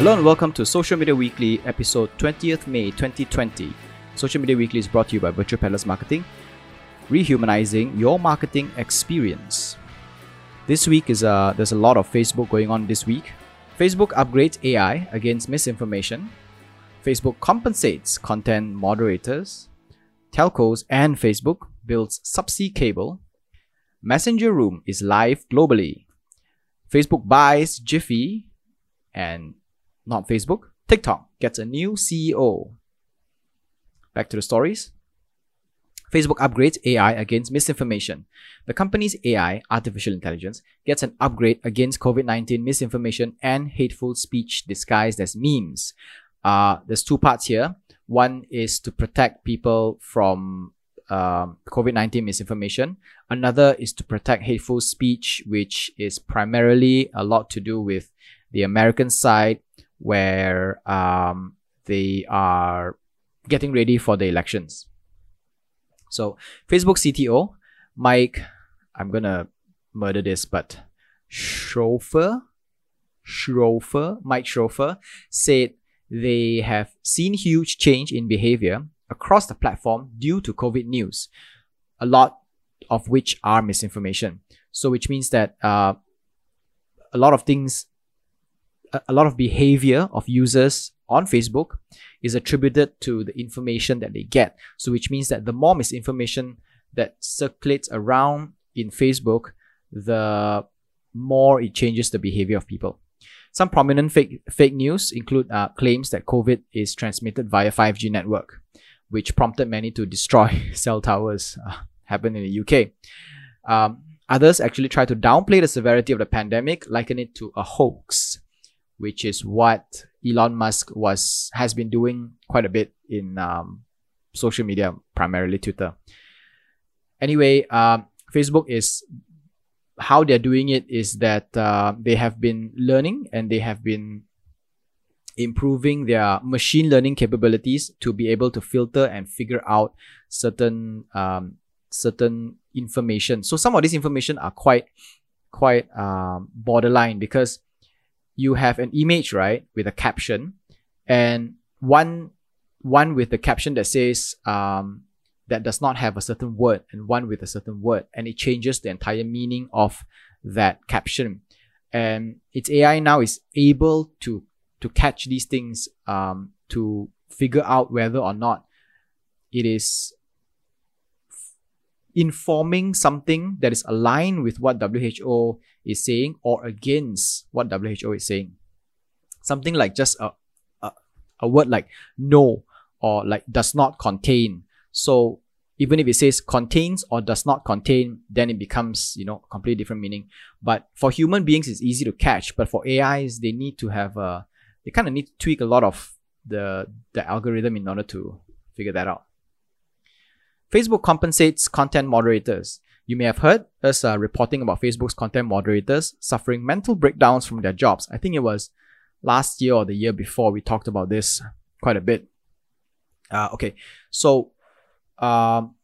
Hello and welcome to Social Media Weekly, episode 20th May 2020. Social Media Weekly is brought to you by Virtual Peddlers Marketing, rehumanizing your marketing experience. This week is uh, there's a lot of Facebook going on this week. Facebook upgrades AI against misinformation. Facebook compensates content moderators. Telcos and Facebook builds subsea cable. Messenger Room is live globally. Facebook buys Giphy and not Facebook. TikTok gets a new CEO. Back to the stories. Facebook upgrades AI against misinformation. The company's AI, artificial intelligence, gets an upgrade against COVID 19 misinformation and hateful speech disguised as memes. Uh, there's two parts here. One is to protect people from um, COVID 19 misinformation. Another is to protect hateful speech, which is primarily a lot to do with the American side, where um, they are getting ready for the elections. So, Facebook CTO, Mike, I'm gonna murder this, but Schroepfer, Schroepfer, Mike Schroepfer, said they have seen huge change in behavior across the platform due to COVID news, a lot of which are misinformation. So, which means that uh, a lot of things, a lot of behavior of users on Facebook is attributed to the information that they get. So, which means that the more misinformation that circulates around in Facebook, the more it changes the behavior of people. Some prominent fake, fake news include uh, claims that COVID is transmitted via 5G network, which prompted many to destroy cell towers. Uh, happened in the UK. Um, others actually try to downplay the severity of the pandemic, liken it to a hoax, which is what Elon Musk was has been doing quite a bit in um, social media, primarily Twitter. Anyway, um, Facebook is how they're doing it is that uh, they have been learning and they have been improving their machine learning capabilities to be able to filter and figure out certain um, certain information. So some of this information are quite quite um, borderline because you have an image right with a caption and one one with the caption that says um, that does not have a certain word and one with a certain word and it changes the entire meaning of that caption. And its ai now is able to to catch these things um, to figure out whether or not it is informing something that is aligned with what WHO is saying or against what WHO is saying. Something like just a, a, a word like no or like does not contain so even if it says contains or does not contain, then it becomes, you know, completely different meaning. But for human beings, it's easy to catch. But for AIs, they need to have a, they kind of need to tweak a lot of the, the algorithm in order to figure that out. Facebook compensates content moderators. You may have heard us uh, reporting about Facebook's content moderators suffering mental breakdowns from their jobs. I think it was last year or the year before we talked about this quite a bit. Uh, okay, so um,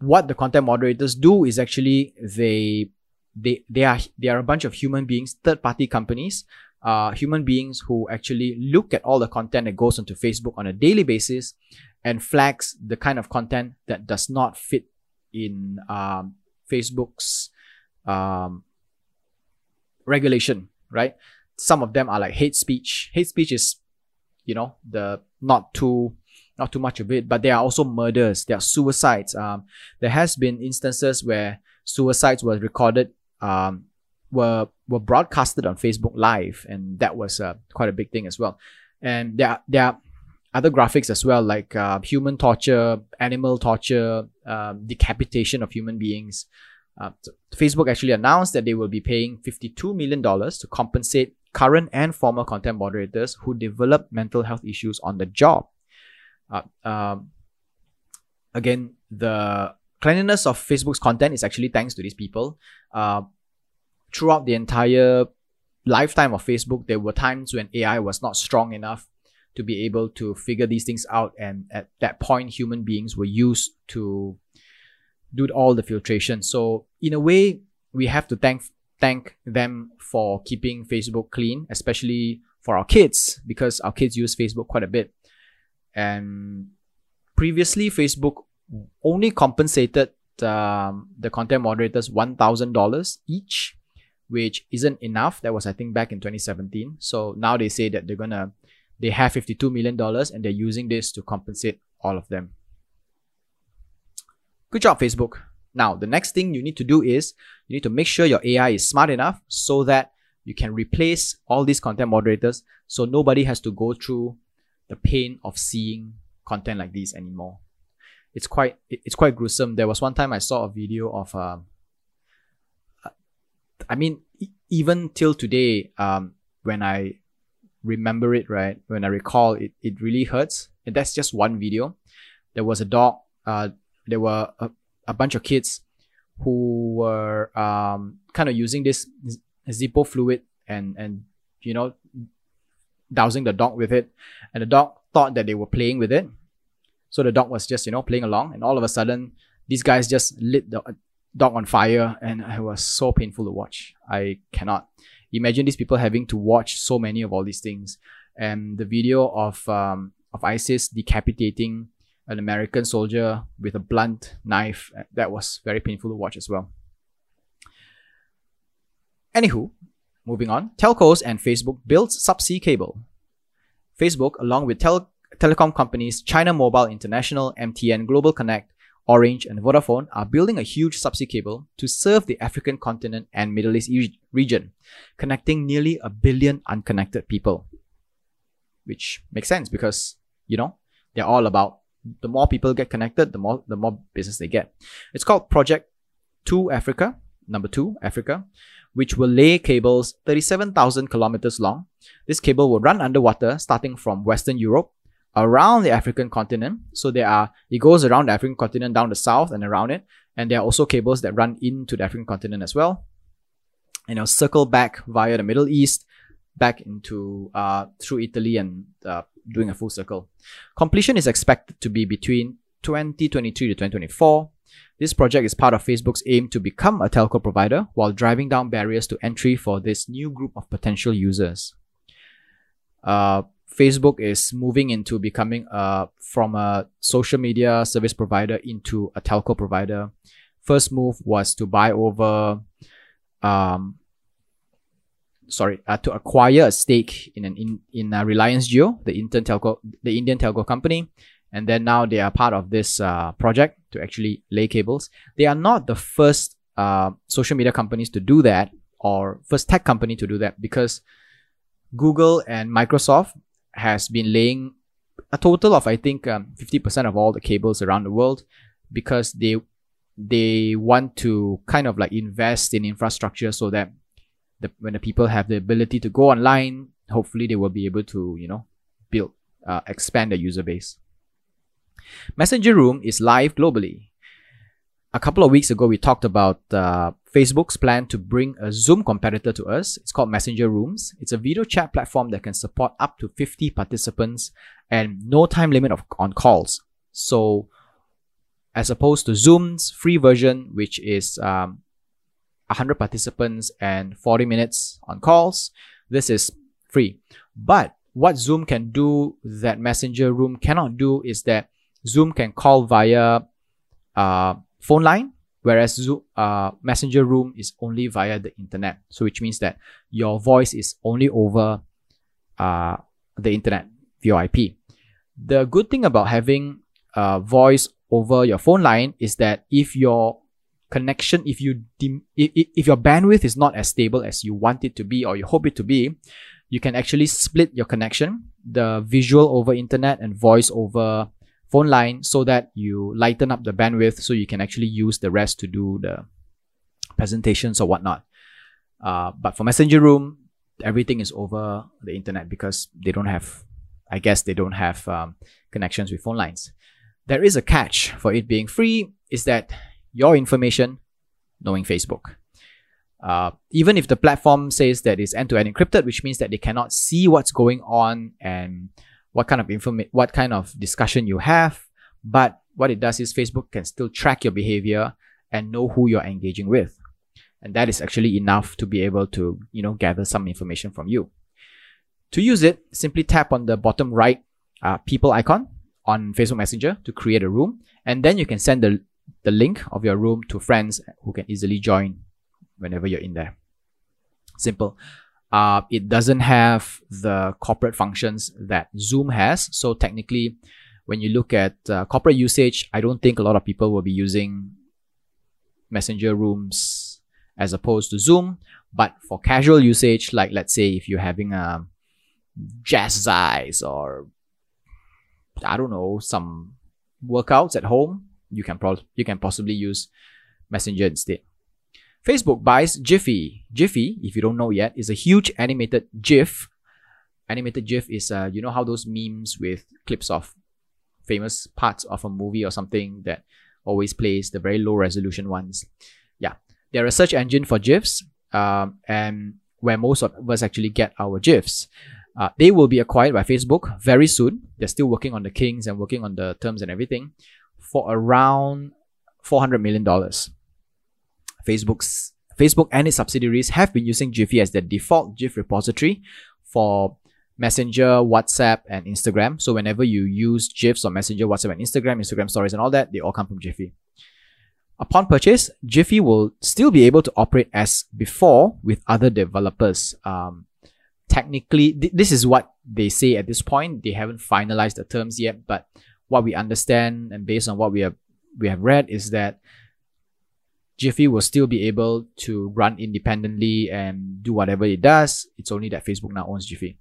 what the content moderators do is actually they they they are they are a bunch of human beings, third party companies, uh, human beings who actually look at all the content that goes onto Facebook on a daily basis and flags the kind of content that does not fit in um, Facebook's um, regulation, right? Some of them are like hate speech. Hate speech is, you know, the not too not too much of it, but there are also murders, there are suicides. Um, there has been instances where suicides were recorded, um, were were broadcasted on Facebook Live, and that was uh, quite a big thing as well. And there are, there are other graphics as well, like uh, human torture, animal torture, um, decapitation of human beings. Uh, Facebook actually announced that they will be paying $52 million to compensate current and former content moderators who develop mental health issues on the job. Uh, um, again, the cleanliness of Facebook's content is actually thanks to these people. Uh, throughout the entire lifetime of Facebook, there were times when AI was not strong enough to be able to figure these things out, and at that point, human beings were used to do all the filtration. So, in a way, we have to thank thank them for keeping Facebook clean, especially for our kids because our kids use Facebook quite a bit. And previously, Facebook only compensated um, the content moderators $1,000 each, which isn't enough. That was, I think, back in 2017. So now they say that they're going to, they have $52 million and they're using this to compensate all of them. Good job, Facebook. Now, the next thing you need to do is you need to make sure your AI is smart enough so that you can replace all these content moderators so nobody has to go through the pain of seeing content like these anymore. It's quite it's quite gruesome. There was one time I saw a video of um, I mean even till today um, when I remember it right? When I recall it it really hurts. And that's just one video. There was a dog uh, there were a, a bunch of kids who were um, kind of using this Zippo fluid and and you know dousing the dog with it, and the dog thought that they were playing with it, so the dog was just you know playing along, and all of a sudden these guys just lit the dog on fire, and it was so painful to watch. I cannot imagine these people having to watch so many of all these things, and the video of um, of ISIS decapitating an American soldier with a blunt knife. That was very painful to watch as well. Anywho, moving on. Telcos and Facebook builds subsea cable. Facebook, along with tel- telecom companies China Mobile International, MTN Global Connect, Orange, and Vodafone, are building a huge subsea cable to serve the African continent and Middle East region, connecting nearly a billion unconnected people. Which makes sense because, you know, they're all about the more people get connected, the more the more business they get. It's called Project 2 Africa, number 2 Africa, which will lay cables 37,000 kilometers long. This cable will run underwater starting from Western Europe around the African continent. So there are it goes around the African continent down the south and around it, and there are also cables that run into the African continent as well. And it'll circle back via the Middle East, back into uh, through Italy and uh, doing a full circle. Completion is expected to be between 2023 to 2024. This project is part of Facebook's aim to become a telco provider while driving down barriers to entry for this new group of potential users. Uh, Facebook is moving into becoming uh, from a social media service provider into a telco provider. First move was to buy over um, sorry, uh, to acquire a stake in an in in uh, Reliance Jio, the Indian telco, the Indian telco company, and then now they are part of this uh, project to actually lay cables. They are not the first uh, social media companies to do that, or first tech company to do that, because Google and Microsoft has been laying a total of I think um, 50% of all the cables around the world because they they want to kind of like invest in infrastructure so that the, when the people have the ability to go online, hopefully they will be able to, you know, build, uh, expand the user base. Messenger Room is live globally. A couple of weeks ago, we talked about uh, Facebook's plan to bring a Zoom competitor to us. It's called Messenger Rooms. It's a video chat platform that can support up to 50 participants and no time limit of, on calls. So, as opposed to Zoom's free version, which is um, 100 participants and 40 minutes on calls. This is free. But what Zoom can do that Messenger Room cannot do is that Zoom can call via uh, phone line, whereas Zoom, uh, Messenger Room is only via the internet. So which means that your voice is only over uh, the internet via IP. The good thing about having uh, voice over your phone line is that if your connection if you if, if your bandwidth is not as stable as you want it to be or you hope it to be you can actually split your connection the visual over internet and voice over phone line so that you lighten up the bandwidth so you can actually use the rest to do the presentations or whatnot uh, but for messenger room everything is over the internet because they don't have i guess they don't have um, connections with phone lines there is a catch for it being free is that your information knowing Facebook. Uh, even if the platform says that it's end-to-end encrypted, which means that they cannot see what's going on and what kind of information, what kind of discussion you have, but what it does is Facebook can still track your behavior and know who you're engaging with, and that is actually enough to be able to you know gather some information from you. To use it, simply tap on the bottom right uh, people icon on Facebook Messenger to create a room, and then you can send the, the link of your room to friends who can easily join whenever you're in there. Simple. Uh, it doesn't have the corporate functions that Zoom has, so technically, when you look at uh, corporate usage, I don't think a lot of people will be using messenger rooms as opposed to Zoom. But for casual usage, like let's say if you're having a Jazzercise or I don't know some workouts at home, you can pro- you can possibly use Messenger instead. Facebook buys Giphy. Giphy, if you don't know yet, is a huge animated GIF. Animated GIF is uh, you know how those memes with clips of famous parts of a movie or something that always plays the very low resolution ones. Yeah, they're a search engine for GIFs, um, and where most of us actually get our GIFs. Uh, they will be acquired by Facebook very soon. They're still working on the kings and working on the terms and everything for around $400 million. Facebook's Facebook and its subsidiaries have been using Giphy as their default GIF repository for Messenger, WhatsApp, and Instagram. So whenever you use GIFs on Messenger, WhatsApp, and Instagram, Instagram stories, and all that, they all come from Giphy. Upon purchase, Giphy will still be able to operate as before with other developers. Um, technically, th- this is what they say at this point. They haven't finalized the terms yet, but what we understand and based on what we have we have read is that Giphy will still be able to run independently and do whatever it does. It's only that Facebook now owns Giphy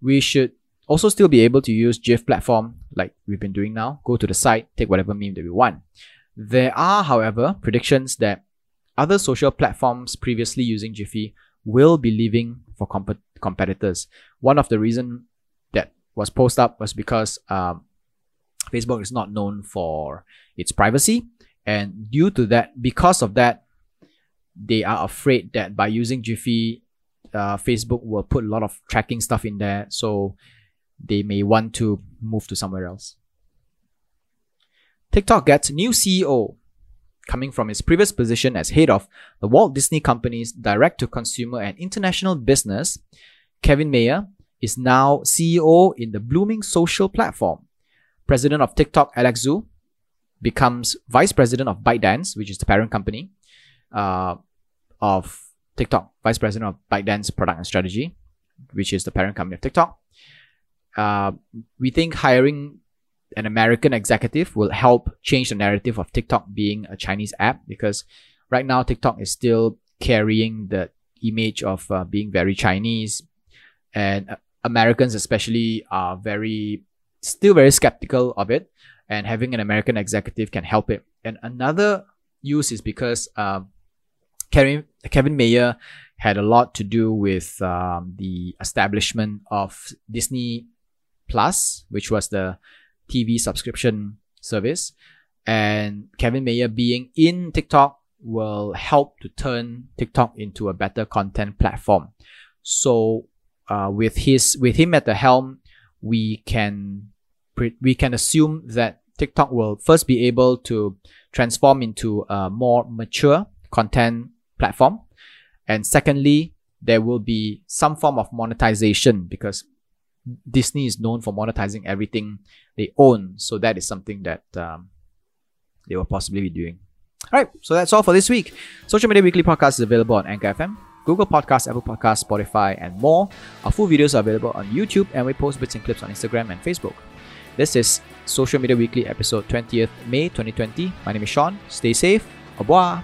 we should also still be able to use GIF platform like we've been doing now. Go to the site, take whatever meme that we want. There are, however, predictions that other social platforms previously using Giphy will be leaving for comp- competitors. One of the reason that was posted up was because um, Facebook is not known for its privacy, and due to that, because of that, they are afraid that by using Giphy, uh, Facebook will put a lot of tracking stuff in there, so they may want to move to somewhere else. TikTok gets new CEO coming from his previous position as head of the Walt Disney Company's direct to consumer and international business. Kevin Mayer is now CEO in the blooming social platform. President of TikTok, Alex Zhu, becomes vice president of ByteDance, which is the parent company uh, of TikTok, Vice President of ByteDance Product and Strategy, which is the parent company of TikTok. Uh, we think hiring an American executive will help change the narrative of TikTok being a Chinese app because right now TikTok is still carrying the image of uh, being very Chinese, and uh, Americans especially are very still very skeptical of it. And having an American executive can help it. And another use is because um, Kevin, Kevin Mayer had a lot to do with um, the establishment of Disney Plus, which was the TV subscription service. And Kevin Mayer being in TikTok will help to turn TikTok into a better content platform. So uh, with his with him at the helm, we can we can assume that TikTok will first be able to transform into a more mature content platform. And secondly, there will be some form of monetization because Disney is known for monetizing everything they own. So that is something that um, they will possibly be doing. All right, so that's all for this week. Social Media Weekly Podcast is available on Anchor FM, Google Podcasts, Apple Podcasts, Spotify, and more. Our full videos are available on YouTube, and we post bits and clips on Instagram and Facebook. This is Social Media Weekly episode 20th May 2020. My name is Sean. Stay safe. Au revoir.